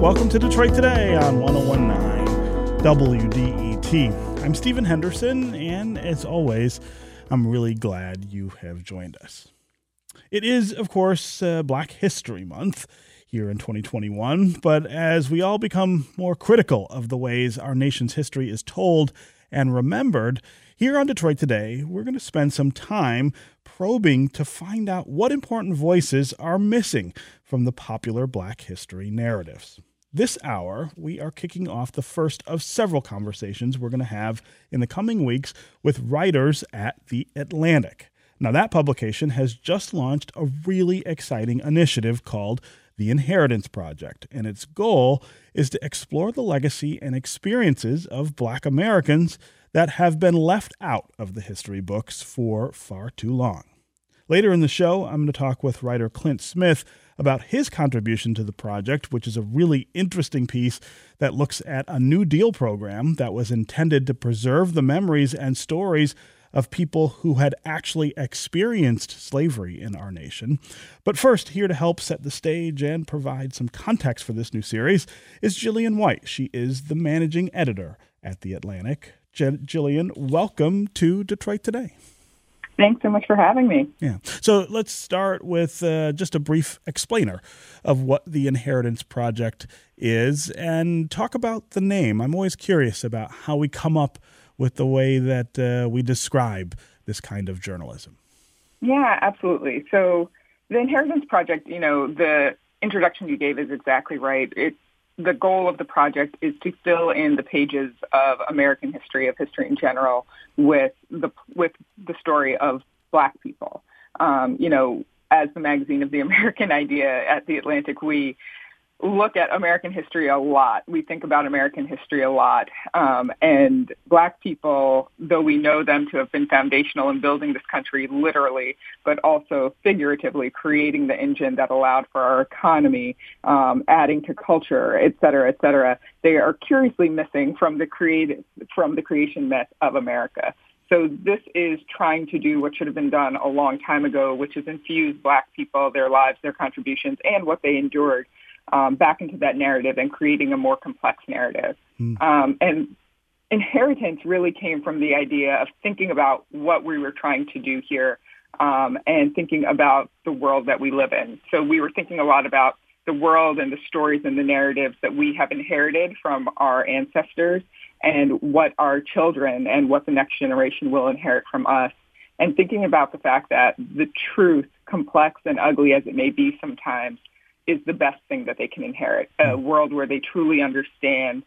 welcome to Detroit Today on 1019 WDET. I'm Stephen Henderson, and as always, I'm really glad you have joined us. It is, of course, uh, Black History Month here in 2021, but as we all become more critical of the ways our nation's history is told and remembered, here on Detroit Today, we're going to spend some time probing to find out what important voices are missing from the popular Black history narratives. This hour, we are kicking off the first of several conversations we're going to have in the coming weeks with writers at The Atlantic. Now, that publication has just launched a really exciting initiative called the Inheritance Project, and its goal is to explore the legacy and experiences of Black Americans that have been left out of the history books for far too long. Later in the show, I'm going to talk with writer Clint Smith about his contribution to the project, which is a really interesting piece that looks at a New Deal program that was intended to preserve the memories and stories of people who had actually experienced slavery in our nation. But first, here to help set the stage and provide some context for this new series is Gillian White. She is the managing editor at The Atlantic. Gillian, welcome to Detroit Today. Thanks so much for having me. Yeah. So let's start with uh, just a brief explainer of what the Inheritance Project is and talk about the name. I'm always curious about how we come up with the way that uh, we describe this kind of journalism. Yeah, absolutely. So the Inheritance Project, you know, the introduction you gave is exactly right. It the goal of the project is to fill in the pages of American history, of history in general, with the with the story of Black people. Um, you know, as the magazine of the American Idea at the Atlantic, we look at American history a lot. We think about American history a lot. Um, and black people, though we know them to have been foundational in building this country literally, but also figuratively creating the engine that allowed for our economy, um, adding to culture, et cetera, et cetera, they are curiously missing from the create, from the creation myth of America. So this is trying to do what should have been done a long time ago, which is infuse black people, their lives, their contributions, and what they endured um, back into that narrative and creating a more complex narrative. Mm. Um, and inheritance really came from the idea of thinking about what we were trying to do here um, and thinking about the world that we live in. So we were thinking a lot about the world and the stories and the narratives that we have inherited from our ancestors and what our children and what the next generation will inherit from us. And thinking about the fact that the truth, complex and ugly as it may be sometimes, is the best thing that they can inherit. A hmm. world where they truly understand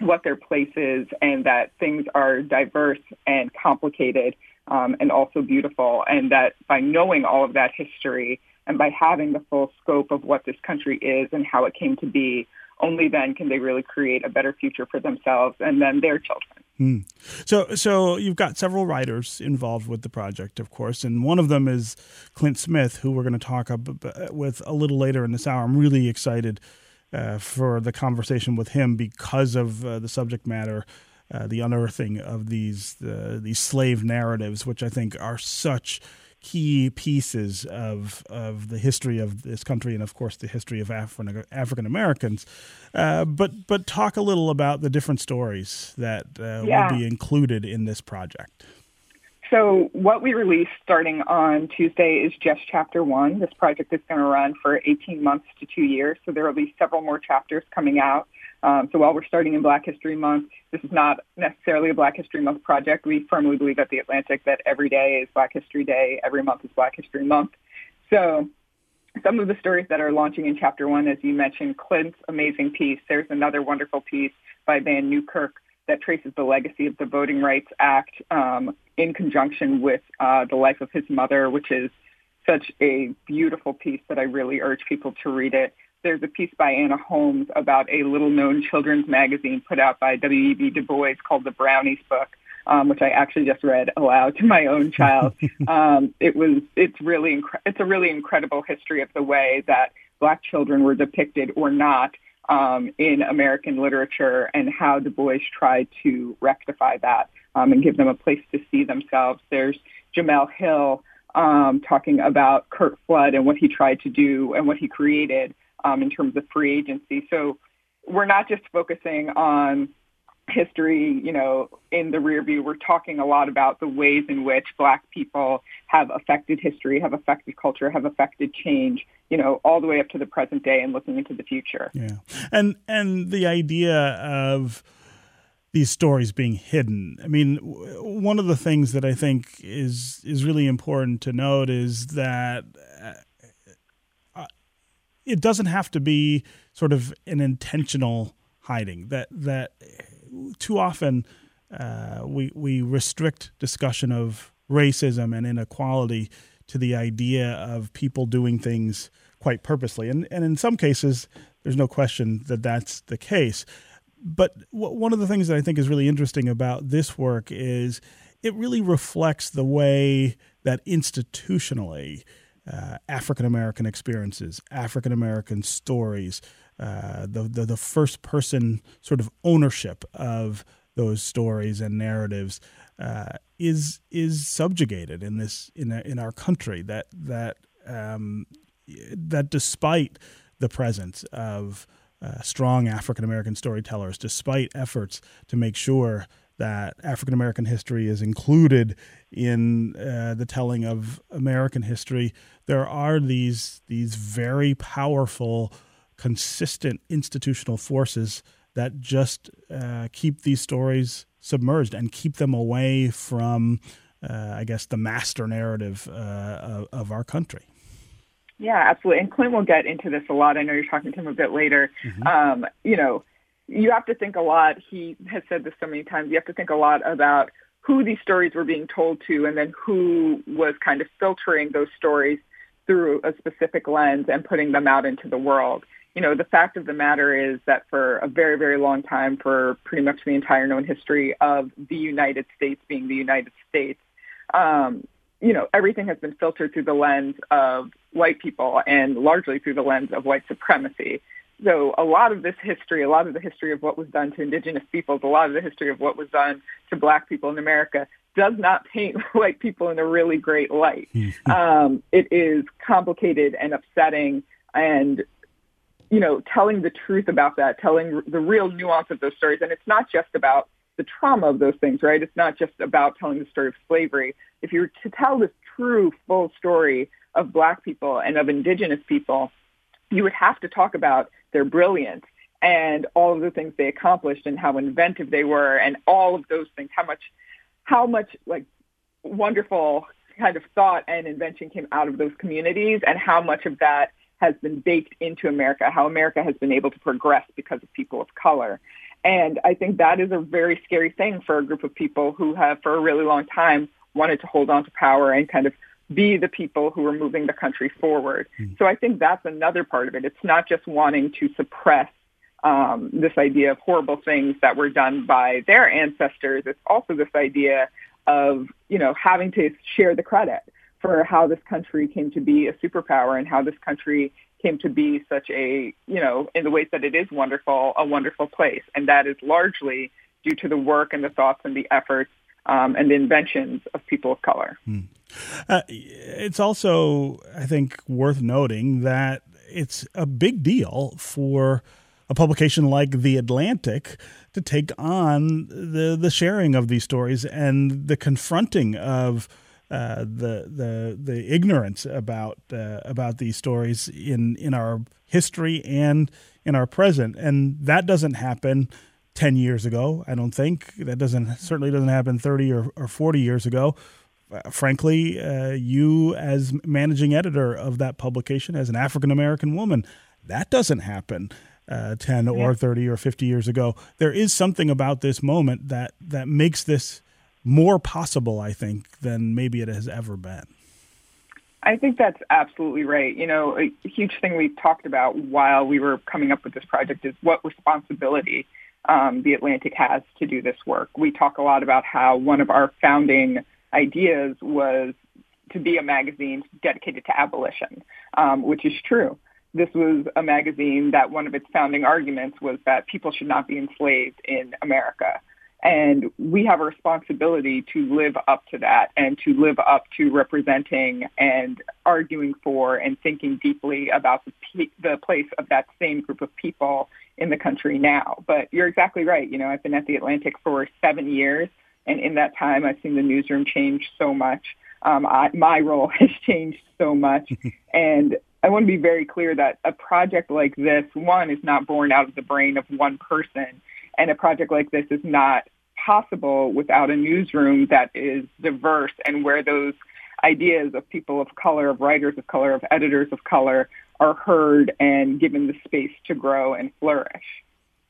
what their place is and that things are diverse and complicated um, and also beautiful. And that by knowing all of that history and by having the full scope of what this country is and how it came to be, only then can they really create a better future for themselves and then their children. Hmm. So, so you've got several writers involved with the project, of course, and one of them is Clint Smith, who we're going to talk with a little later in this hour. I'm really excited uh, for the conversation with him because of uh, the subject matter. Uh, the unearthing of these uh, these slave narratives, which I think are such key pieces of of the history of this country and of course the history of African African Americans. Uh, but but talk a little about the different stories that uh, yeah. will be included in this project. So what we released starting on Tuesday is just chapter one. This project is going to run for 18 months to two years. So there will be several more chapters coming out. Um, so while we're starting in Black History Month, this is not necessarily a Black History Month project. We firmly believe at the Atlantic that every day is Black History Day, every month is Black History Month. So some of the stories that are launching in chapter one, as you mentioned, Clint's amazing piece. There's another wonderful piece by Vann Newkirk that traces the legacy of the Voting Rights Act um, in conjunction with uh, the life of his mother, which is such a beautiful piece that I really urge people to read it there's a piece by Anna Holmes about a little-known children's magazine put out by W.E.B. Du Bois called The Brownies Book, um, which I actually just read aloud to my own child. um, it was, it's really, incre- it's a really incredible history of the way that black children were depicted or not um, in American literature and how Du Bois tried to rectify that um, and give them a place to see themselves. There's Jemele Hill um, talking about Curt Flood and what he tried to do and what he created um, in terms of free agency. So we're not just focusing on history, you know, in the rear view. We're talking a lot about the ways in which Black people have affected history, have affected culture, have affected change, you know, all the way up to the present day and looking into the future. Yeah, and and the idea of these stories being hidden. I mean, one of the things that I think is is really important to note is that uh, it doesn't have to be sort of an intentional hiding. That that too often uh, we we restrict discussion of racism and inequality to the idea of people doing things quite purposely, and and in some cases, there's no question that that's the case. But w- one of the things that I think is really interesting about this work is it really reflects the way that institutionally uh, African American experiences, African American stories, uh, the, the, the first person sort of ownership of those stories and narratives uh, is is subjugated in this in in our country. That that um, that despite the presence of uh, strong African American storytellers, despite efforts to make sure that African American history is included in uh, the telling of American history, there are these these very powerful consistent institutional forces that just uh, keep these stories submerged and keep them away from, uh, I guess, the master narrative uh, of, of, our country. Yeah, absolutely. And Clint will get into this a lot. I know you're talking to him a bit later. Mm-hmm. Um, you know, you have to think a lot. He has said this so many times. You have to think a lot about who these stories were being told to and then who was kind of filtering those stories through a specific lens and putting them out into the world you know, the fact of the matter is that for a very, very long time, for pretty much the entire known history of the United States being the United States, um, you know, everything has been filtered through the lens of white people and largely through the lens of white supremacy. So a lot of this history, a lot of the history of what was done to indigenous peoples, a lot of the history of what was done to black people in America does not paint white people in a really great light. um, it is complicated and upsetting and you know, telling the truth about that, telling the real nuance of those stories. And it's not just about the trauma of those things, right? It's not just about telling the story of slavery. If you were to tell this true, full story of black people and of indigenous people, you would have to talk about their brilliance and all of the things they accomplished and how inventive they were and all of those things, how much, how much like wonderful kind of thought and invention came out of those communities and how much of that has been baked into America, how America has been able to progress because of people of color. And I think that is a very scary thing for a group of people who have, for a really long time, wanted to hold on to power and kind of be the people who are moving the country forward. Mm. So I think that's another part of it. It's not just wanting to suppress um, this idea of horrible things that were done by their ancestors. It's also this idea of, you know, having to share the credit for how this country came to be a superpower and how this country came to be such a, you know, in the ways that it is wonderful, a wonderful place. And that is largely due to the work and the thoughts and the efforts um, and the inventions of people of color. Hmm. Uh, it's also, I think, worth noting that it's a big deal for a publication like The Atlantic to take on the the sharing of these stories and the confronting of uh, the the the ignorance about uh, about these stories in in our history and in our present, and that doesn't happen. 10 years ago i don't think that doesn't certainly doesn't happen 30 or, or 40 years ago uh, frankly uh, you as managing editor of that publication as an african american woman that doesn't happen uh, 10 yeah. or 30 or 50 years ago there is something about this moment that that makes this more possible, I think, than maybe it has ever been. I think that's absolutely right. You know, a huge thing we talked about while we were coming up with this project is what responsibility um, the Atlantic has to do this work. We talk a lot about how one of our founding ideas was to be a magazine dedicated to abolition, um, which is true. This was a magazine that one of its founding arguments was that people should not be enslaved in America. And we have a responsibility to live up to that and to live up to representing and arguing for and thinking deeply about the, the place of that same group of people in the country now. But you're exactly right. You know, I've been at the Atlantic for seven years, and in that time, I've seen the newsroom change so much. Um, I, my role has changed so much, and I want to be very clear that a project like this, one, is not born out of the brain of one person. And a project like this is not possible without a newsroom that is diverse and where those ideas of people of color, of writers of color, of editors of color are heard and given the space to grow and flourish.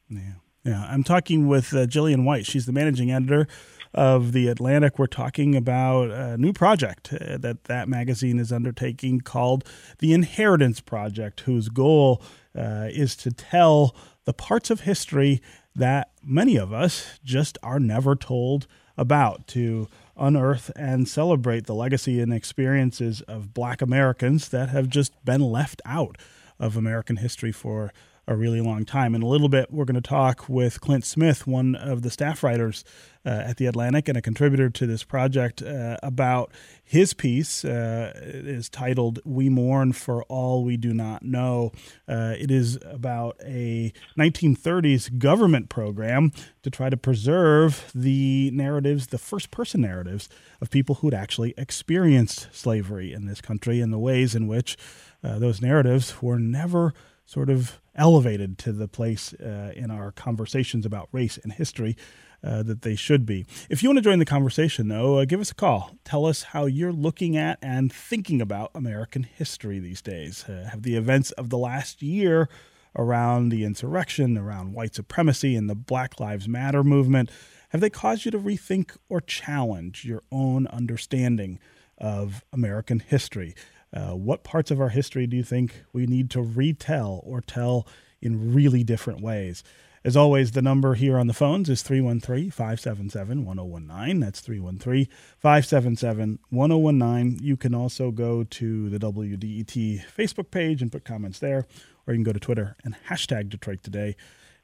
Yeah. Yeah. I'm talking with uh, Gillian White. She's the managing editor of the Atlantic. We're talking about a new project uh, that that magazine is undertaking called the Inheritance Project, whose goal uh, is to tell the parts of history that many of us just are never told about, to unearth and celebrate the legacy and experiences of black Americans that have just been left out of American history for a really long time. In a little bit, we're going to talk with Clint Smith, one of the staff writers uh, at The Atlantic and a contributor to this project, uh, about his piece. Uh, is titled We Mourn for All We Do Not Know. Uh, it is about a 1930s government program to try to preserve the narratives, the first person narratives of people who'd actually experienced slavery in this country and the ways in which uh, those narratives were never sort of elevated to the place uh, in our conversations about race and history uh, that they should be. If you want to join the conversation, though, uh, give us a call. Tell us how you're looking at and thinking about American history these days. Uh, have the events of the last year around the insurrection, around white supremacy, and the Black Lives Matter movement, have they caused you to rethink or challenge your own understanding of American history? Uh, what parts of our history do you think we need to retell or tell in really different ways? As always, the number here on the phones is 313 577 1019. That's 313 577 1019. You can also go to the WDET Facebook page and put comments there, or you can go to Twitter and hashtag Detroit Today,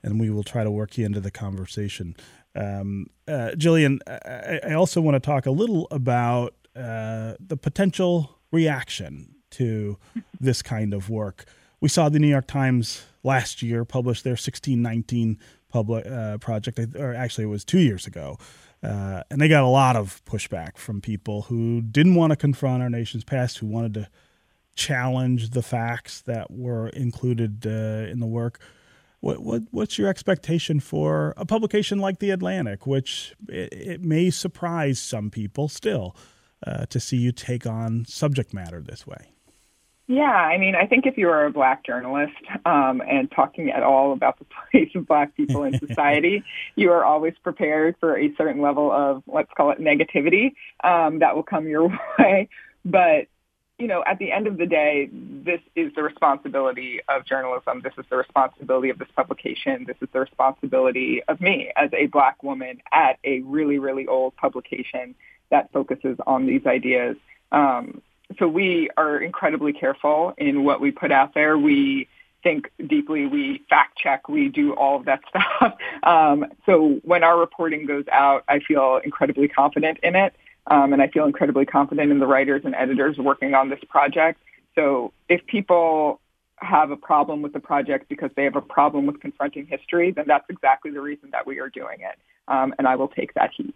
and we will try to work you into the conversation. Um, uh, Gillian, I, I, also want to talk a little about uh, the potential reaction to this kind of work. We saw the New York Times last year publish their 1619 public uh, project, or actually it was two years ago, uh, and they got a lot of pushback from people who didn't want to confront our nation's past, who wanted to challenge the facts that were included uh, in the work. What, what, what's your expectation for a publication like The Atlantic, which it, it may surprise some people still? Uh, to see you take on subject matter this way? Yeah, I mean, I think if you are a black journalist um, and talking at all about the place of black people in society, you are always prepared for a certain level of, let's call it negativity, um, that will come your way. But, you know, at the end of the day, this is the responsibility of journalism. This is the responsibility of this publication. This is the responsibility of me as a black woman at a really, really old publication that focuses on these ideas. Um, so we are incredibly careful in what we put out there. We think deeply, we fact check, we do all of that stuff. Um, so when our reporting goes out, I feel incredibly confident in it. Um, and I feel incredibly confident in the writers and editors working on this project. So if people have a problem with the project because they have a problem with confronting history, then that's exactly the reason that we are doing it. Um, and I will take that heat.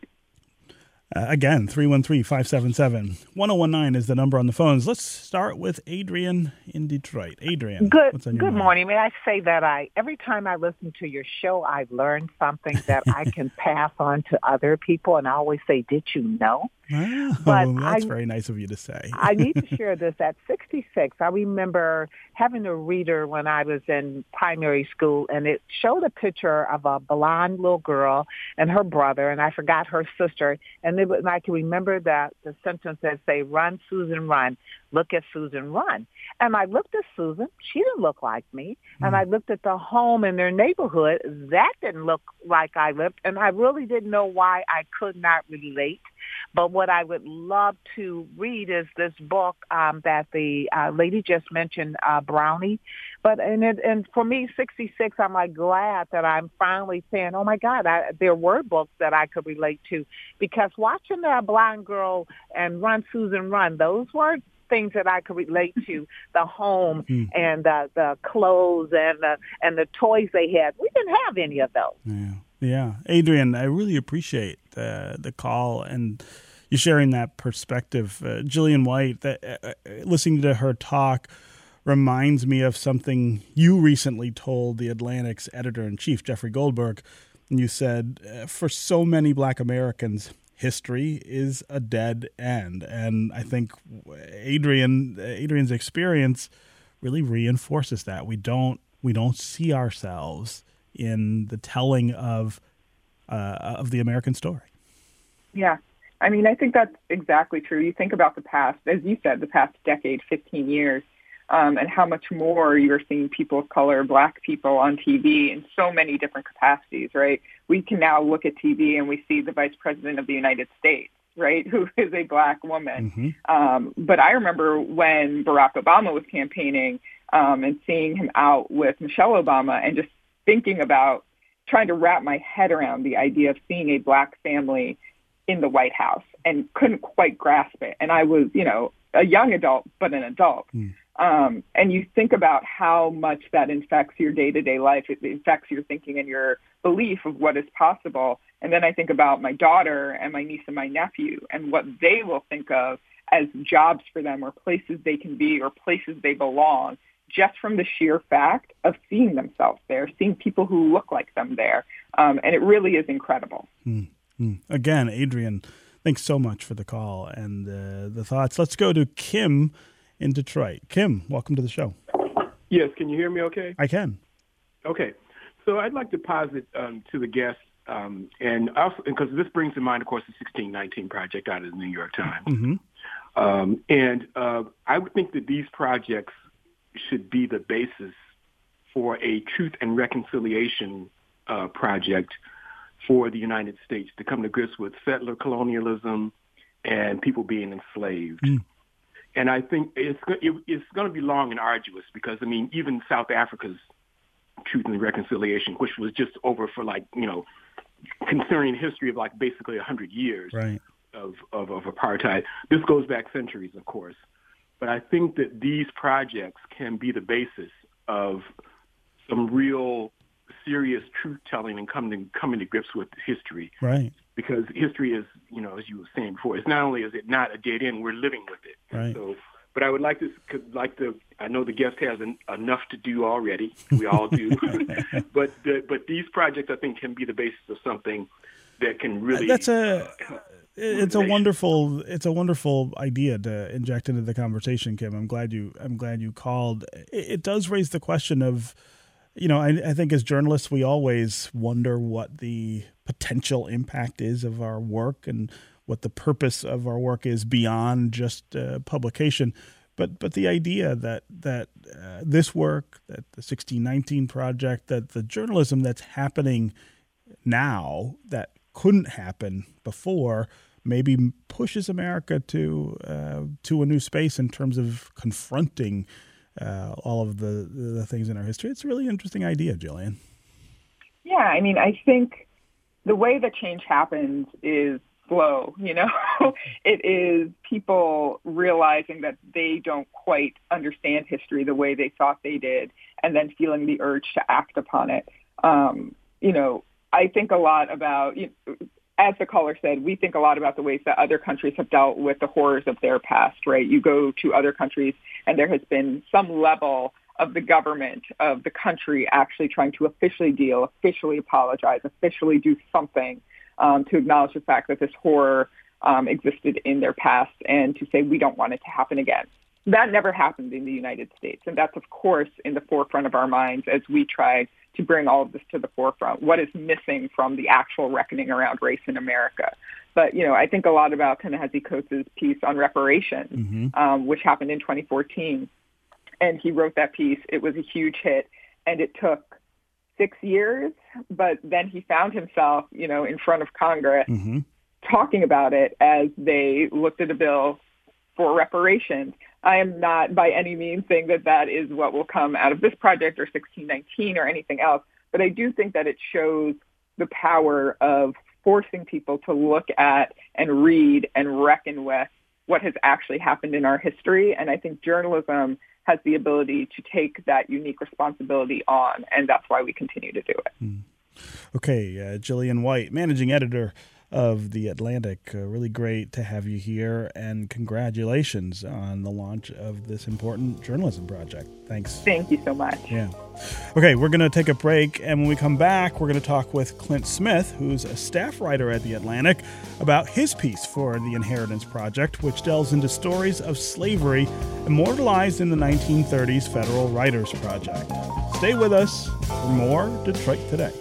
Uh, again, 313 577 1019 is the number on the phones. Let's start with Adrian in Detroit. Adrian. Good, good mind? morning. May I say that I every time I listen to your show, I learn something that I can pass on to other people. And I always say, Did you know? Oh, but that's I, very nice of you to say. I need to share this. At 66, I remember having a reader when I was in primary school, and it showed a picture of a blonde little girl and her brother, and I forgot her sister. And, it, and I can remember that the sentence that say, "Run, Susan, run." Look at Susan run. And I looked at Susan. She didn't look like me. Mm. And I looked at the home in their neighborhood. That didn't look like I lived. And I really didn't know why I could not relate. But what I would love to read is this book um, that the uh, lady just mentioned, uh, Brownie, But and it, and for me, 66, I'm like glad that I'm finally saying, oh my God, I, there were books that I could relate to, because watching that Blind Girl and Run Susan Run, those were things that I could relate to the home mm. and uh, the clothes and the and the toys they had. We didn't have any of those. Yeah, yeah. Adrienne, I really appreciate the the call and you sharing that perspective. Uh, Gillian White, that, uh, uh listening to her talk reminds me of something you recently told the Atlantic's editor in chief, Jeffrey Goldberg. And you said, uh, for so many black Americans, history is a dead end. And I think Adrienne Adrienne's experience really reinforces that. We don't we don't see ourselves in the telling of uh, of the American story. Yeah. I mean, I think that's exactly true. You think about the past, as you said, the past decade, 15 years, um, and how much more you're seeing people of color, black people on TV in so many different capacities, right? We can now look at TV and we see the vice president of the United States, right, who is a black woman. Mm-hmm. Um, but I remember when Barack Obama was campaigning um, and seeing him out with Michelle Obama and just thinking about trying to wrap my head around the idea of seeing a black family in the White House and couldn't quite grasp it. And I was, you know, a young adult, but an adult. Mm. Um, and you think about how much that infects your day to day life. It infects your thinking and your belief of what is possible. And then I think about my daughter and my niece and my nephew and what they will think of as jobs for them or places they can be or places they belong just from the sheer fact of seeing themselves there, seeing people who look like them there. Um, and it really is incredible. Mm-hmm. Again, Adrian, thanks so much for the call and uh, the thoughts. Let's go to Kim in Detroit. Kim, welcome to the show. Yes, can you hear me okay? I can. Okay. So I'd like to posit um, to the guests, um, and also because this brings to mind, of course, the 1619 project out of the New York Times. Mm-hmm. Um, and uh, I would think that these projects should be the basis for a truth and reconciliation uh, project for the United States to come to grips with settler colonialism and people being enslaved. Mm. And I think it's it, it's going to be long and arduous because I mean even South Africa's Truth and Reconciliation, which was just over for like you know concerning history of like basically a hundred years right. of, of of apartheid. This goes back centuries, of course, but I think that these projects can be the basis of some real serious truth telling and coming to, coming to grips with history. Right because history is, you know, as you were saying before, it's not only is it not a dead end, we're living with it. Right. So, but I would like to, like to, I know the guest has enough to do already. We all do. but the, but these projects, I think, can be the basis of something that can really. That's a. Uh, it's a wonderful it's a wonderful idea to inject into the conversation kim i'm glad you i'm glad you called it, it does raise the question of you know I, I, think as journalists we always wonder what the potential impact is of our work and what the purpose of our work is beyond just uh, publication. But but the idea that that uh, this work, that the 1619 project, that the journalism that's happening now that couldn't happen before, maybe pushes America to uh, to a new space in terms of confronting uh, all of the the things in our history. It's a really interesting idea, Gillian. Yeah, I mean, I think the way that change happens is slow, you know. it is people realizing that they don't quite understand history the way they thought they did and then feeling the urge to act upon it. Um, you know, I think a lot about you know, as the caller said, we think a lot about the ways that other countries have dealt with the horrors of their past, right? You go to other countries and there has been some level of the government of the country actually trying to officially deal, officially apologize, officially do something um, to acknowledge the fact that this horror um, existed in their past and to say we don't want it to happen again. That never happened in the United States. And that's, of course, in the forefront of our minds as we try to bring all of this to the forefront. What is missing from the actual reckoning around race in America? But, you know, I think a lot about Ta-Nehisi Coates' piece on reparations, mm-hmm. um, which happened in 2014 and he wrote that piece. It was a huge hit, and it took six years, but then he found himself, you know, in front of Congress mm-hmm. talking about it as they looked at a bill for reparations. I am not by any means saying that that is what will come out of this project or 1619 or anything else, but I do think that it shows the power of forcing people to look at and read and reckon with what has actually happened in our history. And I think journalism has the ability to take that unique responsibility on, and that's why we continue to do it. Mm. Okay, uh, Gillian White, managing editor of The Atlantic. Uh, really great to have you here, and congratulations on the launch of this important journalism project. Thanks. Thank you so much. Yeah. Okay, we're going to take a break, and when we come back, we're going to talk with Clint Smith, who's a staff writer at The Atlantic, about his piece for The Inheritance Project, which delves into stories of slavery immortalized in the 1930s Federal Writers Project. Stay with us for more Detroit Today.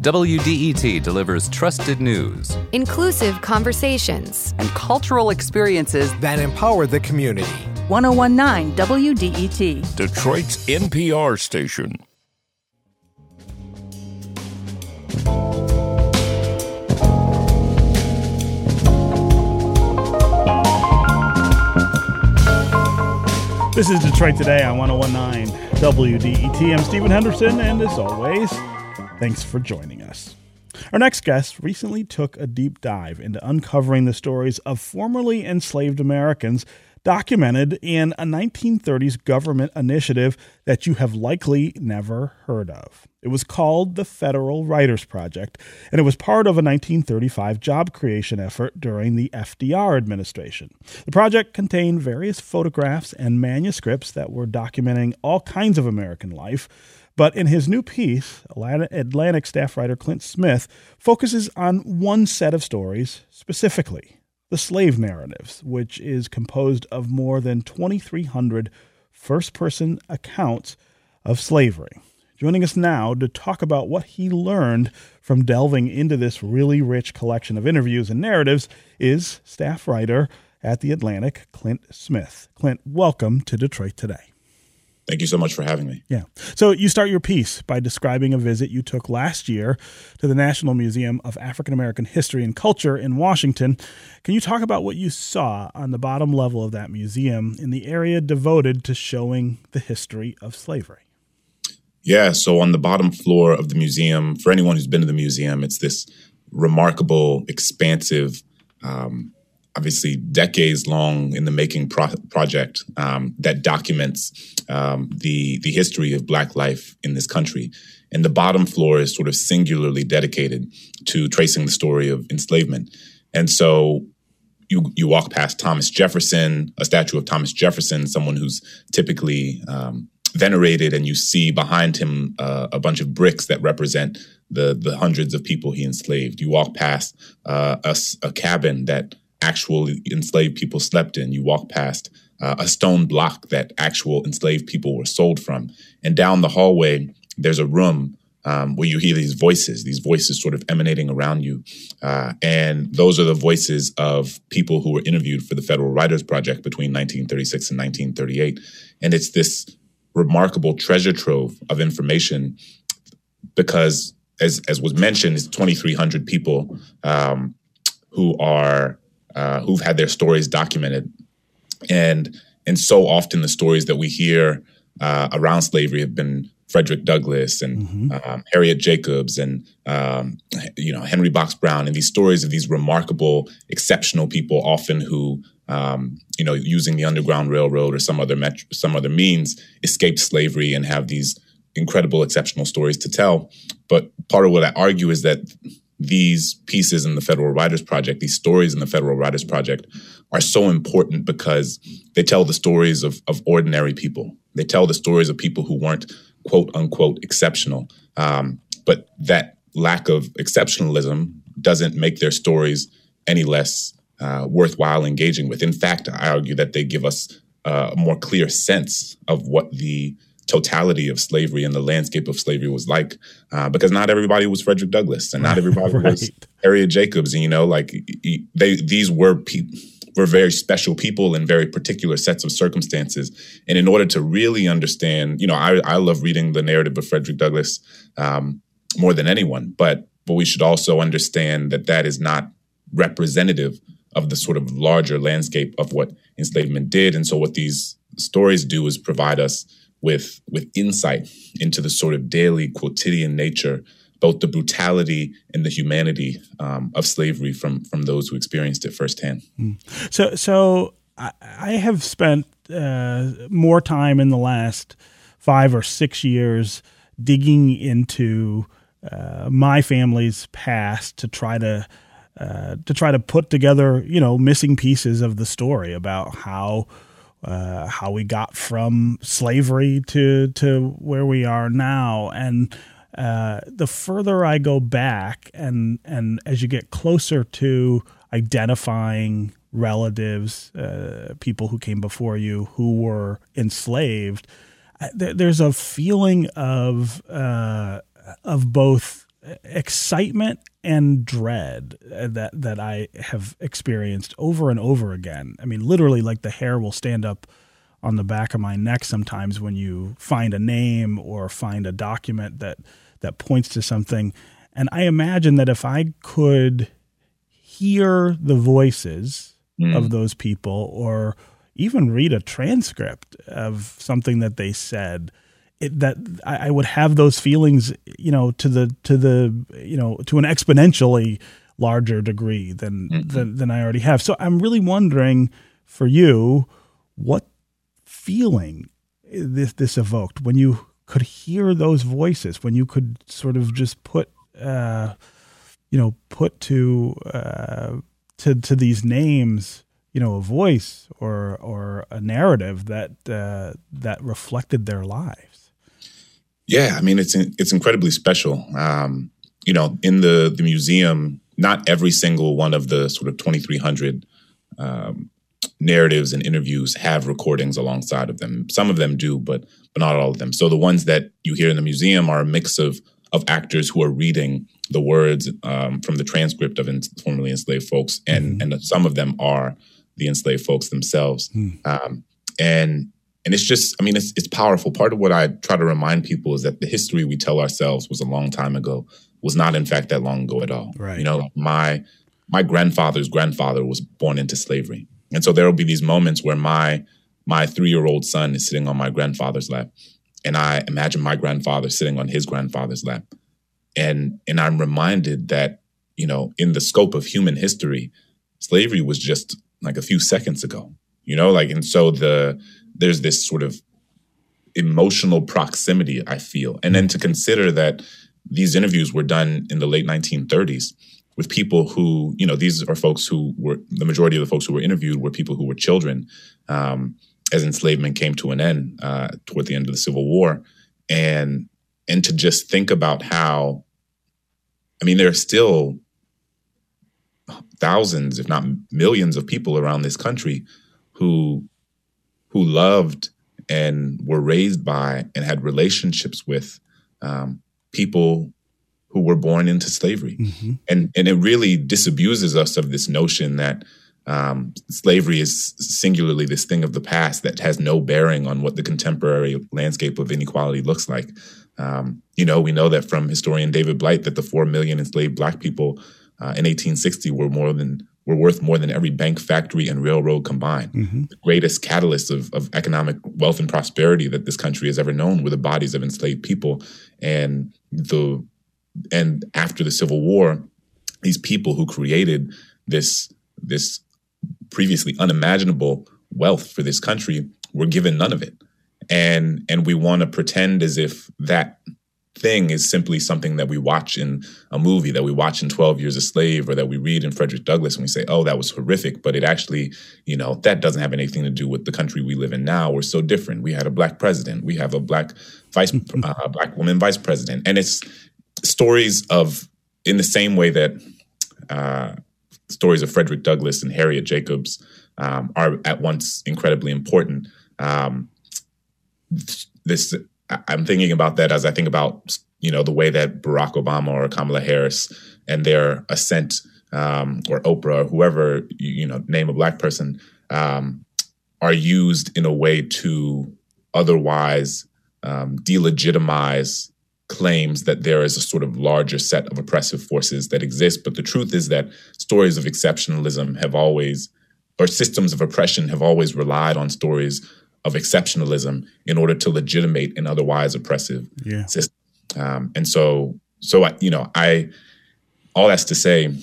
WDET delivers trusted news, inclusive conversations, and cultural experiences that empower the community. 1019 WDET, Detroit's NPR station. This is Detroit Today on 1019 WDET. I'm Stephen Henderson, and as always, Thanks for joining us. Our next guest recently took a deep dive into uncovering the stories of formerly enslaved Americans documented in a 1930s government initiative that you have likely never heard of. It was called the Federal Writers Project, and it was part of a 1935 job creation effort during the FDR administration. The project contained various photographs and manuscripts that were documenting all kinds of American life but in his new piece, Atlantic staff writer Clint Smith focuses on one set of stories specifically the slave narratives, which is composed of more than 2,300 first person accounts of slavery. Joining us now to talk about what he learned from delving into this really rich collection of interviews and narratives is staff writer at The Atlantic, Clint Smith. Clint, welcome to Detroit Today. Thank you so much for having me. Yeah. So you start your piece by describing a visit you took last year to the National Museum of African American History and Culture in Washington. Can you talk about what you saw on the bottom level of that museum in the area devoted to showing the history of slavery? Yeah. So on the bottom floor of the museum, for anyone who's been to the museum, it's this remarkable, expansive, um, obviously decades long in the making pro- project um, that documents um, the the history of Black life in this country. And the bottom floor is sort of singularly dedicated to tracing the story of enslavement. And so you you walk past Thomas Jefferson, a statue of Thomas Jefferson, someone who's typically um, venerated, and you see behind him uh, a bunch of bricks that represent the the hundreds of people he enslaved. You walk past uh, a, a cabin that actual enslaved people slept in. You walk past uh, a stone block that actual enslaved people were sold from. And down the hallway, there's a room um, where you hear these voices, these voices sort of emanating around you. Uh, and those are the voices of people who were interviewed for the Federal Writers Project between 1936 and 1938. And it's this remarkable treasure trove of information because, as, as was mentioned, it's 2,300 people um, who are uh, who've had their stories documented, and and so often the stories that we hear uh, around slavery have been Frederick Douglass and mm-hmm. um, Harriet Jacobs and um, you know Henry Box Brown and these stories of these remarkable, exceptional people, often who um, you know using the Underground Railroad or some other met- some other means escaped slavery and have these incredible, exceptional stories to tell. But part of what I argue is that these pieces in the Federal Writers Project, these stories in the Federal Writers Project, are so important because they tell the stories of, of ordinary people. They tell the stories of people who weren't quote unquote exceptional. Um, but that lack of exceptionalism doesn't make their stories any less uh, worthwhile engaging with. In fact, I argue that they give us uh, a more clear sense of what the totality of slavery and the landscape of slavery was like, uh, because not everybody was Frederick Douglass and not everybody right. was Harriet Jacobs. And, you know, like they, these were people, were very special people in very particular sets of circumstances. And in order to really understand, you know, I, I love reading the narrative of Frederick Douglass um, more than anyone, but but we should also understand that that is not representative of the sort of larger landscape of what enslavement did. And so what these stories do is provide us with with insight into the sort of daily quotidian nature both the brutality and the humanity um, of slavery from from those who experienced it firsthand. Mm. So, so I, I have spent uh, more time in the last five or six years digging into uh, my family's past to try to uh, to try to put together, you know, missing pieces of the story about how. Uh, how we got from slavery to to where we are now, and uh, the further I go back, and and as you get closer to identifying relatives, uh, people who came before you who were enslaved, uh, th- there's a feeling of uh, of both excitement and dread uh, that that I have experienced over and over again. I mean, literally, like the hair will stand up on the back of my neck sometimes when you find a name or find a document that that points to something. And I imagine that if I could hear the voices mm. of those people or even read a transcript of something that they said, it, that I, would have those feelings, you know, to the to the you know to an exponentially larger degree than mm-hmm. than, than I already have. So I'm really wondering for you, what feeling this this evoked when you could hear those voices, when you could sort of just put uh, you know put to uh, to to these names you know a voice or or a narrative that uh, that reflected their lives. Yeah, I mean it's it's incredibly special. Um, you know, in the the museum, not every single one of the sort of twenty three hundred um, narratives and interviews have recordings alongside of them. Some of them do, but but not all of them. So the ones that you hear in the museum are a mix of of actors who are reading the words um, from the transcript of in, formerly enslaved folks, and mm-hmm. and some of them are the enslaved folks themselves. Mm. Um, and and it's just, I mean, it's it's powerful. Part of what I try to remind people is that the history we tell ourselves was a long time ago, was not in fact that long ago at all. Right. You know, my my grandfather's grandfather was born into slavery. And so there will be these moments where my my three year old son is sitting on my grandfather's lap, and I imagine my grandfather sitting on his grandfather's lap, and and I'm reminded that you know in the scope of human history, slavery was just like a few seconds ago. You know, like and so the there's this sort of emotional proximity I feel, and then to consider that these interviews were done in the late 1930s with people who, you know, these are folks who were the majority of the folks who were interviewed were people who were children um, as enslavement came to an end uh, toward the end of the Civil War, and and to just think about how, I mean, there are still thousands, if not millions, of people around this country who who loved and were raised by and had relationships with um, people who were born into slavery. Mm-hmm. And, and it really disabuses us of this notion that um, slavery is singularly this thing of the past that has no bearing on what the contemporary landscape of inequality looks like. Um, you know, we know that from historian David Blight that the four million enslaved black people uh, in 1860 were more than were worth more than every bank, factory, and railroad combined. Mm-hmm. The greatest catalyst of, of economic wealth and prosperity that this country has ever known were the bodies of enslaved people. And the and after the Civil War, these people who created this this previously unimaginable wealth for this country were given none of it. And and we want to pretend as if that thing is simply something that we watch in a movie, that we watch in 12 Years a Slave, or that we read in Frederick Douglass and we say, oh, that was horrific. But it actually, you know, that doesn't have anything to do with the country we live in now. We're so different. We had a black president. We have a black vice, uh, black woman vice president. And it's, stories of, in the same way that uh, stories of Frederick Douglass and Harriet Jacobs um, are at once incredibly important. Um, this I'm thinking about that as I think about you know the way that Barack Obama or Kamala Harris and their ascent um, or Oprah or whoever you know name a black person um, are used in a way to otherwise um, delegitimize claims that there is a sort of larger set of oppressive forces that exist. But the truth is that stories of exceptionalism have always, or systems of oppression have always relied on stories of exceptionalism in order to legitimate an otherwise oppressive yeah. system. Um, and so, so I, you know, I, all that's to say,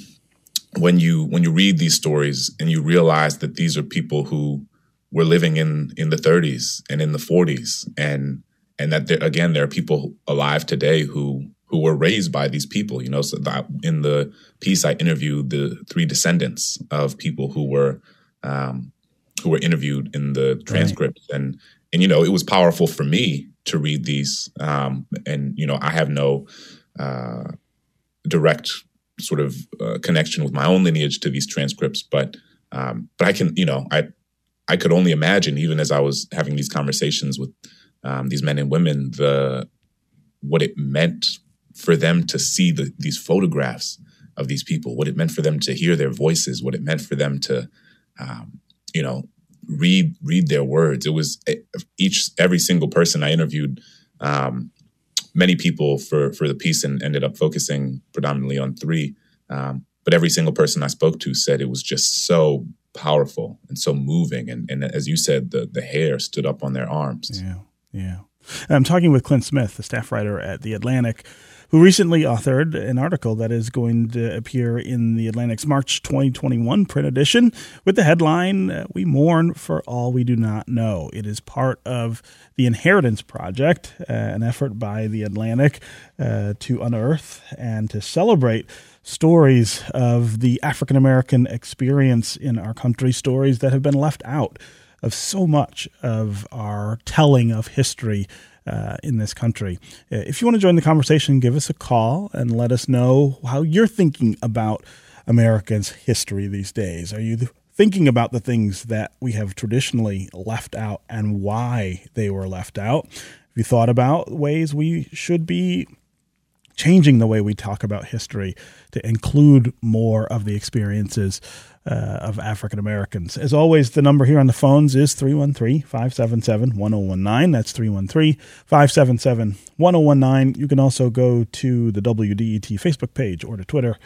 when you when you read these stories and you realize that these are people who were living in in the 30s and in the 40s and and that there, again there are people alive today who who were raised by these people you know so that in the piece i interviewed the three descendants of people who were um, who were interviewed in the transcripts right. and and you know it was powerful for me to read these um, and you know i have no uh, direct sort of uh, connection with my own lineage to these transcripts but um, but i can you know i I could only imagine, even as I was having these conversations with um, these men and women, the what it meant for them to see the, these photographs of these people, what it meant for them to hear their voices, what it meant for them to, um, you know, read read their words. It was eh, each every single person I interviewed. Um, many people for for the piece and ended up focusing predominantly on three. Um, but every single person I spoke to said it was just so powerful and so moving. And, and as you said, the, the hair stood up on their arms. Yeah, yeah. I'm talking with Clint Smith, the staff writer at The Atlantic, who recently authored an article that is going to appear in The Atlantic's March 2021 print edition with the headline, uh, We Mourn for All We Do Not Know. It is part of the Inheritance Project, uh, an effort by The Atlantic uh, to unearth and to celebrate stories of the African American experience in our country, stories that have been left out of so much of our telling of history uh, in this country. Uh, if you want to join the conversation, give us a call and let us know how you're thinking about Americans' history these days. Are you thinking about the things that we have traditionally left out and why they were left out? Have you thought about ways we should be changing the way we talk about history to include more of the experiences uh, of African Americans. As always, the number here on the phones is 313 577 1019. That's 313 577 1019. You can also go to the WDET Facebook page or to Twitter,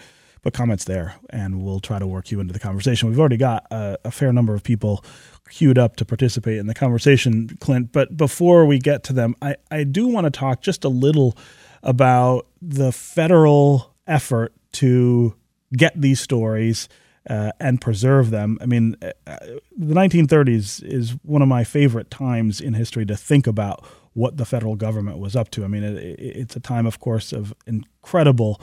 put comments there, and we'll try to work you into the conversation. We've already got a, a fair number of people queued up to participate in the conversation, Clint. But before we get to them, I, I do want to talk just a little about the federal effort to get these stories uh, and preserve them. I mean, uh, the 1930s is one of my favorite times in history to think about what the federal government was up to. I mean, it, it's a time, of course, of incredible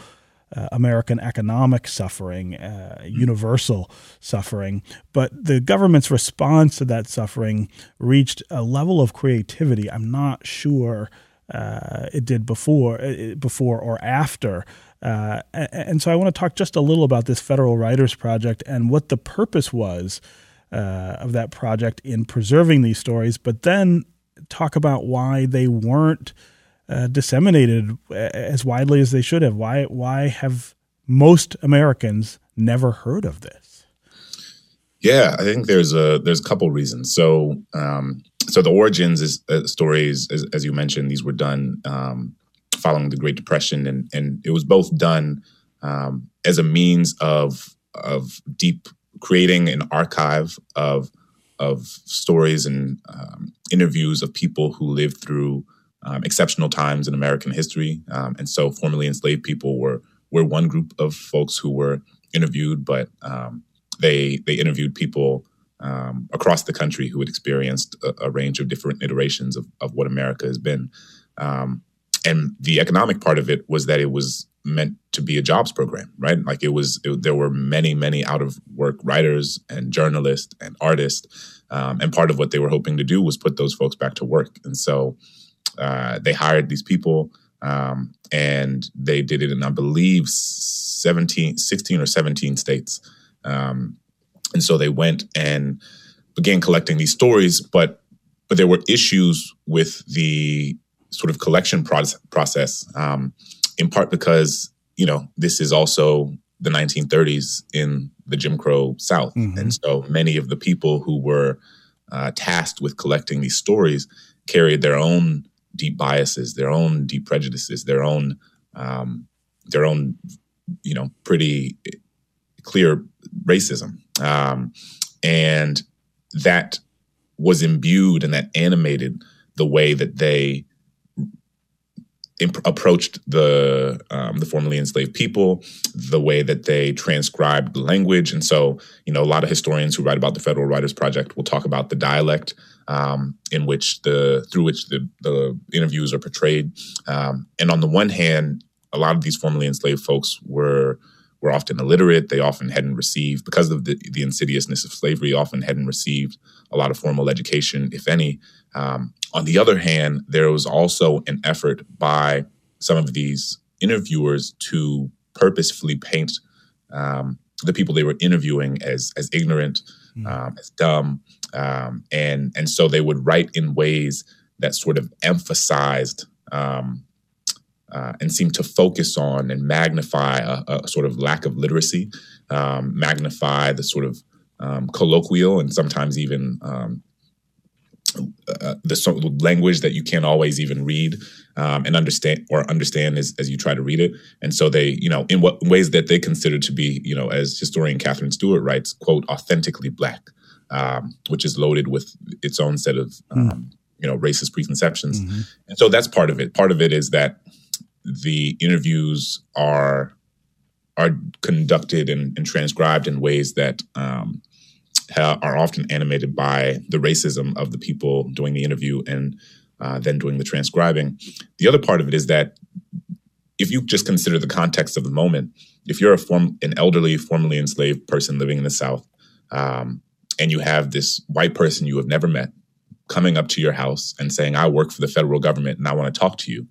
uh, American economic suffering, uh, universal suffering. But the government's response to that suffering reached a level of creativity I'm not sure uh, it did before, uh, before or after. Uh, and so I want to talk just a little about this Federal Writers Project and what the purpose was uh, of that project in preserving these stories, but then talk about why they weren't uh, disseminated as widely as they should have. Why why have most Americans never heard of this? Yeah, I think there's a there's a couple reasons. So um, so the origins is uh, stories, as, as, you mentioned, these were done um, following the Great Depression, and and it was both done um, as a means of of deep creating an archive of of stories and um, interviews of people who lived through um, exceptional times in American history, um, and so formerly enslaved people were were one group of folks who were interviewed, but um, they they interviewed people um, across the country who had experienced a, a, range of different iterations of, of what America has been. Um, and the economic part of it was that it was meant to be a jobs program, right? Like it was, it, there were many, many out of work writers and journalists and artists. Um, and part of what they were hoping to do was put those folks back to work. And so uh, they hired these people um, and they did it in, I believe, 17, 16 or 17 states. Um, and so they went and began collecting these stories, but but there were issues with the sort of collection process, um, in part because you know this is also the 1930s in the Jim Crow South. Mm-hmm. And so many of the people who were uh, tasked with collecting these stories carried their own deep biases, their own deep prejudices, their own um, their own you know pretty clear racism, um, and that was imbued and that animated the way that they imp- approached the um, the formerly enslaved people, the way that they transcribed the language, and so you know a lot of historians who write about the Federal Writers Project will talk about the dialect um, in which the through which the, the interviews are portrayed. Um, and on the one hand, a lot of these formerly enslaved folks were were often illiterate. They often hadn't received, because of the, the insidiousness of slavery, often hadn't received a lot of formal education, if any. Um, on the other hand, there was also an effort by some of these interviewers to purposefully paint um, the people they were interviewing as as ignorant, mm. um, as dumb, um, and and so they would write in ways that sort of emphasized um, uh, and seemed to focus on and magnify a, a sort of lack of literacy, um, magnify the sort of um, colloquial and sometimes even um, uh, the sort of language that you can't always even read um, and understand or understand as, as you try to read it. And so they, you know, in what ways that they consider to be, you know, as historian Catherine Stewart writes, quote, authentically black, um, which is loaded with its own set of, mm. you know, racist preconceptions. Mm-hmm. And so that's part of it. Part of it is that the interviews are are conducted and, and transcribed in ways that um, ha- are often animated by the racism of the people doing the interview and uh, then doing the transcribing. The other part of it is that if you just consider the context of the moment, if you're a form an elderly, formerly enslaved person living in the South, um, and you have this white person you have never met coming up to your house and saying, "I work for the federal government and I want to talk to you,"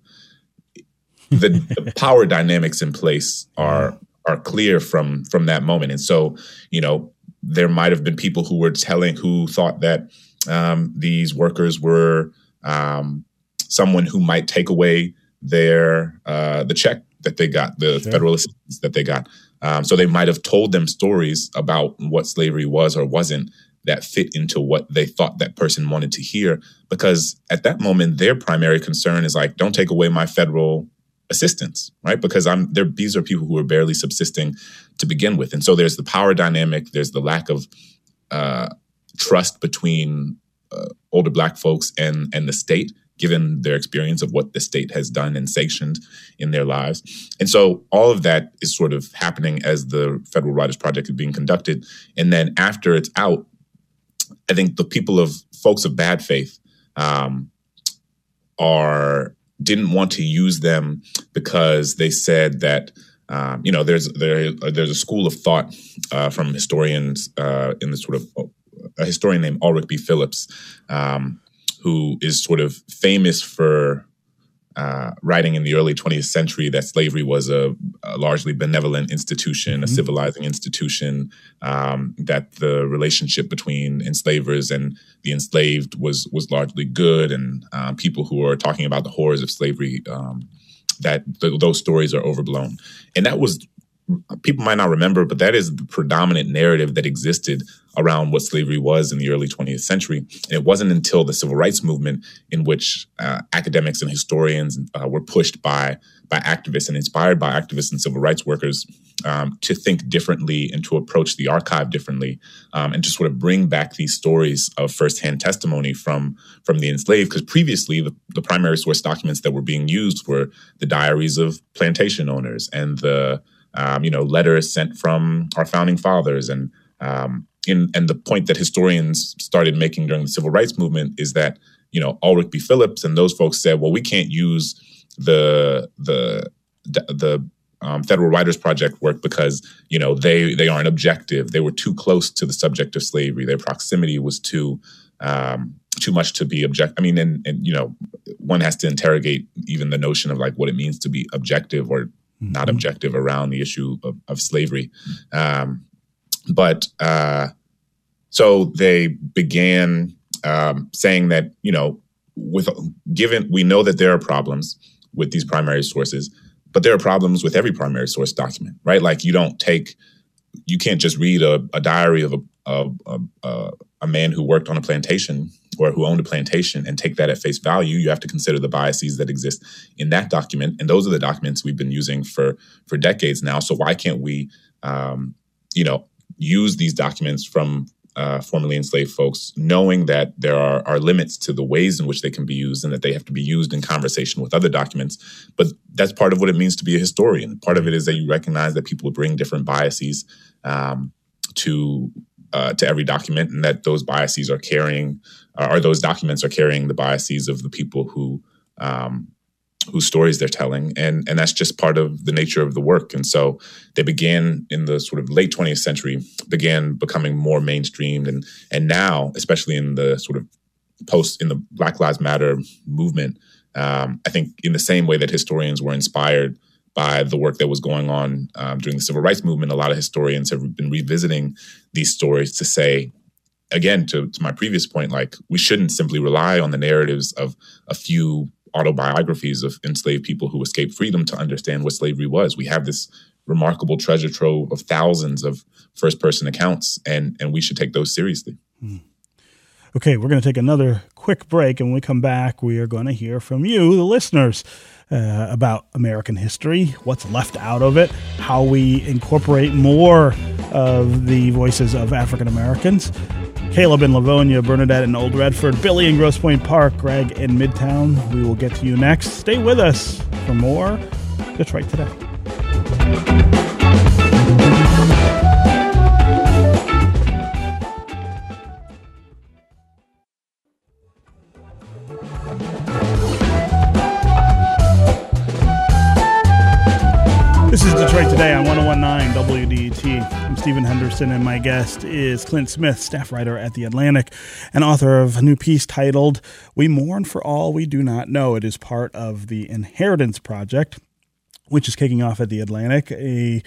the, the power dynamics in place are are clear from from that moment, and so you know there might have been people who were telling who thought that um, these workers were um, someone who might take away their uh, the check that they got, the sure. federal assistance that they got. Um, so they might have told them stories about what slavery was or wasn't that fit into what they thought that person wanted to hear. Because at that moment, their primary concern is like, don't take away my federal assistance, right? Because I'm there. These are people who are barely subsisting to begin with, and so there's the power dynamic. There's the lack of uh, trust between uh, older Black folks and and the state, given their experience of what the state has done and sanctioned in their lives. And so all of that is sort of happening as the Federal Writers Project is being conducted, and then after it's out, I think the people of folks of bad faith um, are didn't want to use them because they said that um, you know there's there there's a school of thought uh, from historians uh, in the sort of a historian named Ulrich B. Phillips um, who is sort of famous for uh, writing in the early 20th century that slavery was a, a largely benevolent institution, mm-hmm. a civilizing institution, um, that the relationship between enslavers and the enslaved was was largely good, and um, people who are talking about the horrors of slavery. Um, that th- those stories are overblown, and that was people might not remember, but that is the predominant narrative that existed around what slavery was in the early 20th century. And it wasn't until the civil rights movement in which uh, academics and historians uh, were pushed by by activists and inspired by activists and civil rights workers um, to think differently and to approach the archive differently um, and to sort of bring back these stories of firsthand testimony from from the enslaved because previously the, the primary source documents that were being used were the diaries of plantation owners and the um, you know, letters sent from our founding fathers. And um, in, and the point that historians started making during the civil rights movement is that, you know, Ulrich B. Phillips and those folks said, well, we can't use the the the um, Federal Writers Project work because you know they they aren't objective. They were too close to the subject of slavery. Their proximity was too um, too much to be object. I mean, and and you know, one has to interrogate even the notion of like what it means to be objective or mm-hmm. not objective around the issue of, of slavery. Um, but uh, so they began um, saying that you know, with given we know that there are problems with these primary sources, but there are problems with every primary source document, right? Like you don't take, you can't just read a, a diary of a, a, a, a man who worked on a plantation or who owned a plantation and take that at face value. You have to consider the biases that exist in that document, and those are the documents we've been using for for decades now. So why can't we, um, you know, use these documents from uh, formerly enslaved folks, knowing that there are, are limits to the ways in which they can be used and that they have to be used in conversation with other documents. But that's part of what it means to be a historian. Part of it is that you recognize that people bring different biases um, to uh, to every document, and that those biases are carrying, uh, or those documents are carrying the biases of the people who um, whose stories they're telling and and that's just part of the nature of the work. And so they began in the sort of late 20th century began becoming more mainstreamed. And and now especially in the sort of post in the black lives matter movement um, i think in the same way that historians were inspired by the work that was going on um, during the civil rights movement a lot of historians have been revisiting these stories to say again to, to my previous point like we shouldn't simply rely on the narratives of a few autobiographies of enslaved people who escaped freedom to understand what slavery was. We have this remarkable treasure trove of thousands of first person accounts, and, and we should take those seriously. Hmm. Okay, we're going to take another quick break, and when we come back, we are going to hear from you, the listeners. Uh, about American history, what's left out of it, how we incorporate more of the voices of African Americans, Caleb in Livonia, Bernadette in Old Redford, Billy in Grosse Pointe Park, Greg in Midtown. We will get to you next. Stay with us for more Detroit Today. Henderson, and my guest is Clint Smith, staff writer at The Atlantic and author of a new piece titled We Mourn for All We Do Not Know. It is part of the Inheritance Project, which is kicking off at The Atlantic, a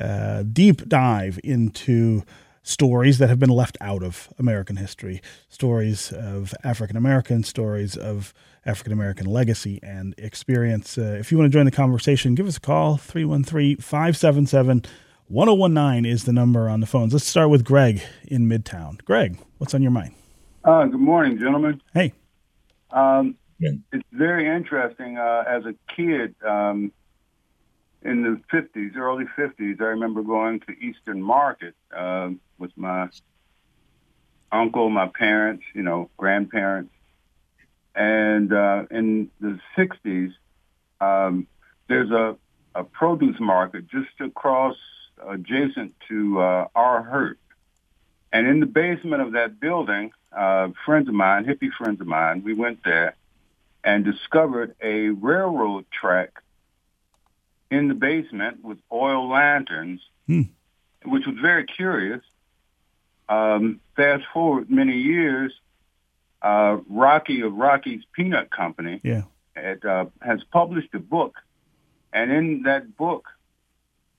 uh, deep dive into stories that have been left out of American history, stories of African American, stories of African American legacy and experience. Uh, if you want to join the conversation, give us a call 313 577 1019 is the number on the phones. Let's start with Greg in Midtown. Greg, what's on your mind? Uh, good morning, gentlemen. Hey. Um, yeah. It's very interesting. Uh, as a kid um, in the 50s, early 50s, I remember going to Eastern Market uh, with my uncle, my parents, you know, grandparents, and uh, in the 60s, um, there's a, a produce market just across, adjacent to uh, our hurt. And in the basement of that building, uh, friends of mine, hippie friends of mine, we went there and discovered a railroad track in the basement with oil lanterns, hmm. which was very curious. Um, fast forward many years, uh, Rocky of Rocky's Peanut Company yeah. it, uh, has published a book, and in that book,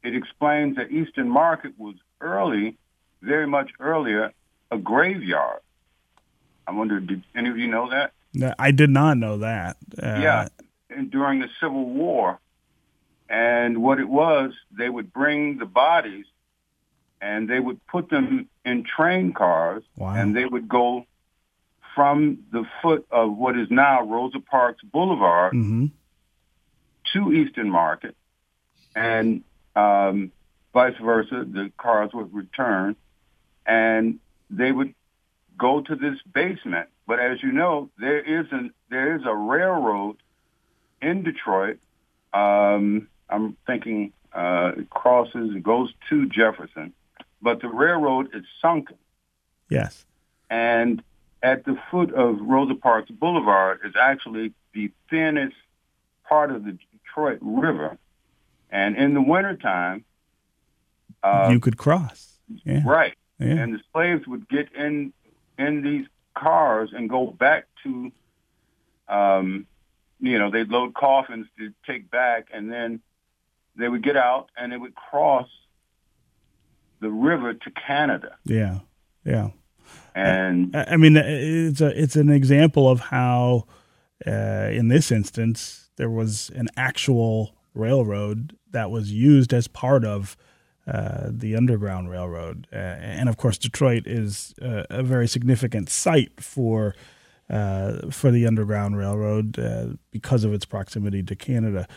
it explains that Eastern Market was early, very much earlier, a graveyard. I wonder, did any of you know that? I did not know that. Uh, yeah, and during the Civil War, and what it was, they would bring the bodies and they would put them in train cars, wow. and they would go from the foot of what is now Rosa Parks Boulevard mm-hmm. to Eastern Market, and um, vice versa. The cars would return, and they would go to this basement. But as you know, there is an there is a railroad in Detroit. Um, I'm thinking uh, it crosses, it goes to Jefferson, but the railroad is sunken. Yes. And at the foot of Rosa Parks Boulevard is actually the thinnest part of the Detroit River. And in the wintertime, uh, you could cross. Yeah. Right. Yeah. And the slaves would get in in these cars and go back to, um, you know, they'd load coffins to take back, and then they would get out and they would cross the river to Canada. Yeah. Yeah. And I mean, it's a it's an example of how, uh, in this instance, there was an actual railroad that was used as part of uh, the Underground Railroad. Uh, and of course, Detroit is uh, a very significant site for uh, for the Underground Railroad uh, because of its proximity to Canada.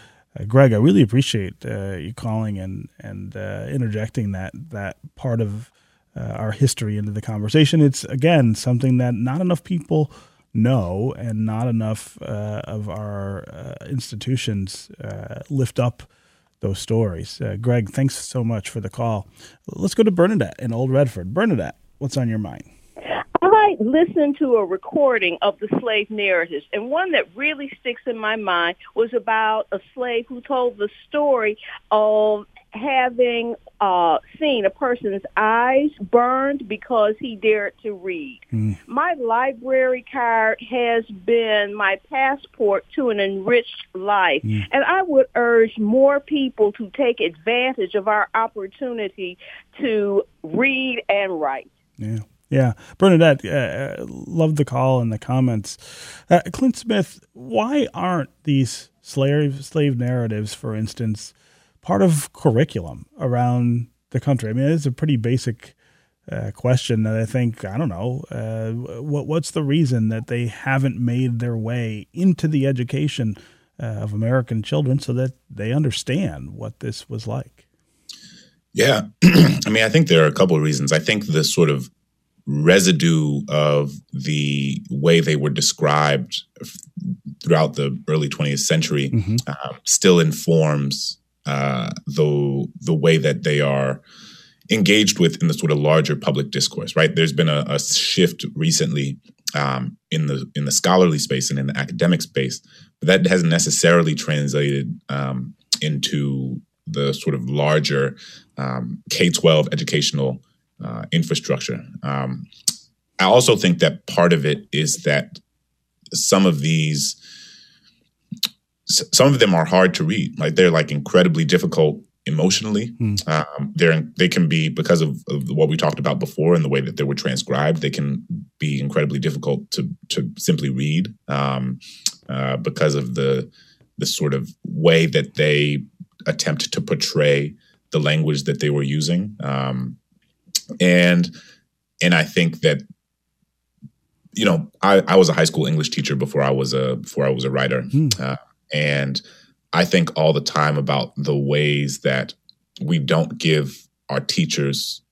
Greg, I really appreciate you calling and and interjecting that that part of our history into the conversation. It's again something that not enough people know, and not enough of our institutions lift up those stories. Uh, Greg, thanks so much for the call. Let's go to Bernadette in Old Redford. Bernadette, what's on your mind? I listened to a recording of the slave narratives, and one that really sticks in my mind was about a slave who told the story of having uh, seen a person's eyes burned because he dared to read. Mm. My library card has been my passport to an enriched life, mm. and I would urge more people to take advantage of our opportunity to read and write. Yeah. Yeah, Bernadette, uh, uh love the call and the comments. Uh, Clint Smith, why aren't these slave slave narratives, for instance, part of curriculum around the country? I mean, it's a pretty basic uh, question that I think I don't know uh, what what's the reason that they haven't made their way into the education uh, of American children so that they understand what this was like. Yeah, I mean, I think there are a couple of reasons. I think the sort of residue of the way they were described throughout the early 20th century mm-hmm. uh, still informs uh, the the way that they are engaged with in the sort of larger public discourse. Right, there's been a, a shift recently um, in the in the scholarly space and in the academic space, but that hasn't necessarily translated um, into the sort of larger um, K twelve educational uh, infrastructure. Um, I also think that part of it is that some of these some of them are hard to read. Like they're like incredibly difficult emotionally. Mm. Um, they're they can be because of, of, what we talked about before and the way that they were transcribed. They can be incredibly difficult to to simply read um, uh, because of the the sort of way that they attempt to portray the language that they were using. Um, and and I think that you know I, I was a high school English teacher before I was a before I was a writer. Mm. Uh, and I think all the time about the ways that we don't give our teachers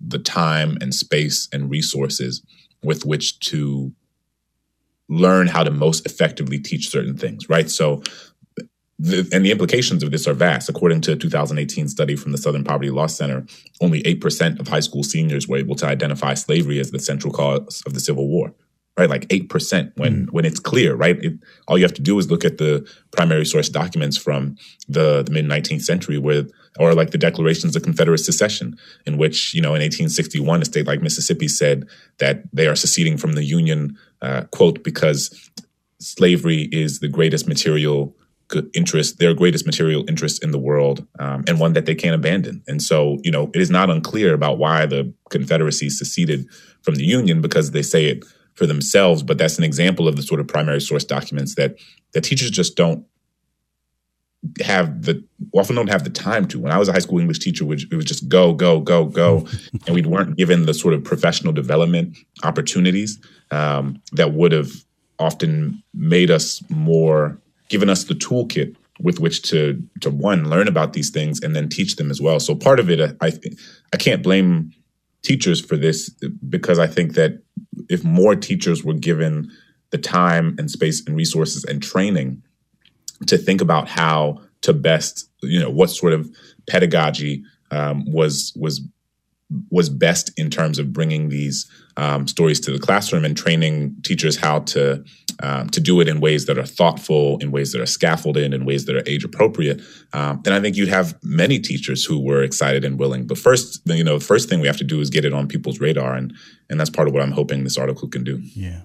the time and space and resources with which to learn how to most effectively teach certain things, right? So, the, and the implications of this are vast. According to a 2018 study from the Southern Poverty Law Center, only 8% of high school seniors were able to identify slavery as the central cause of the Civil War right? Like 8% when, mm. when it's clear, right? It, all you have to do is look at the primary source documents from the, the mid 19th century where, or like the declarations of Confederate secession, in which, you know, in 1861, a state like Mississippi said that they are seceding from the Union, uh, quote, because slavery is the greatest material interest, their greatest material interest in the world, um, and one that they can't abandon. And so, you know, it is not unclear about why the Confederacy seceded from the Union because they say it for themselves, but that's an example of the sort of primary source documents that that teachers just don't have the often don't have the time to. When I was a high school English teacher, which it was just go, go, go, go, and we weren't given the sort of professional development opportunities um, that would have often made us more, given us the toolkit with which to to one learn about these things and then teach them as well. So part of it, I I can't blame teachers for this because I think that if more teachers were given the time and space and resources and training to think about how to best, you know, what sort of pedagogy um, was was was best in terms of bringing these um, stories to the classroom and training teachers how to um, to do it in ways that are thoughtful, in ways that are scaffolded, in ways that are age appropriate. Um, then I think you'd have many teachers who were excited and willing. But first, you know, the first thing we have to do is get it on people's radar, and and that's part of what I'm hoping this article can do. Yeah.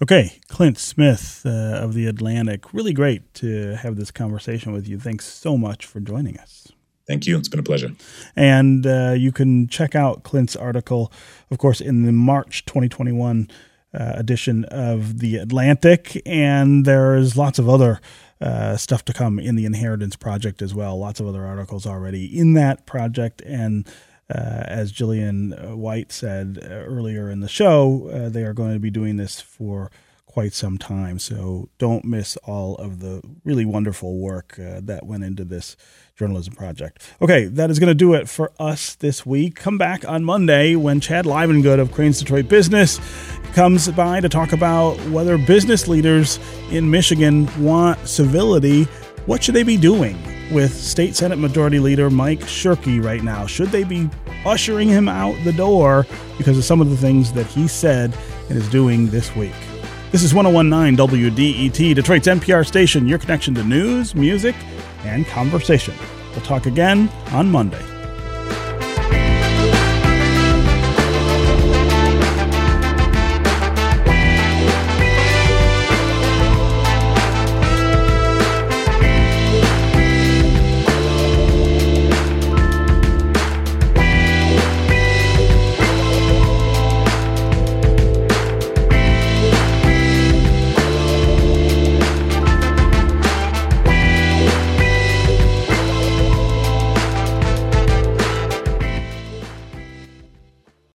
Okay, Clint Smith uh, of the Atlantic. Really great to have this conversation with you. Thanks so much for joining us. Thank you. It's been a pleasure. And uh, you can check out Clint's article, of course, in the March 2021 uh, edition of The Atlantic, and there's lots of other uh, stuff to come in the Inheritance Project as well. Lots of other articles already in that project. And uh, as Gillian White said uh, earlier in the show, uh, they are going to be doing this for quite some time. So don't miss all of the really wonderful work uh, that went into this journalism project. Okay, that is going to do it for us this week. Come back on Monday when Chad Livengood of Crain's Detroit Business comes by to talk about whether business leaders in Michigan want civility. What should they be doing with State Senate Majority Leader Mike Shirkey right now? Should they be ushering him out the door because of some of the things that he said and is doing this week? This is 1019 WDET, Detroit's NPR station, your connection to news, music, and conversation. We'll talk again on Monday.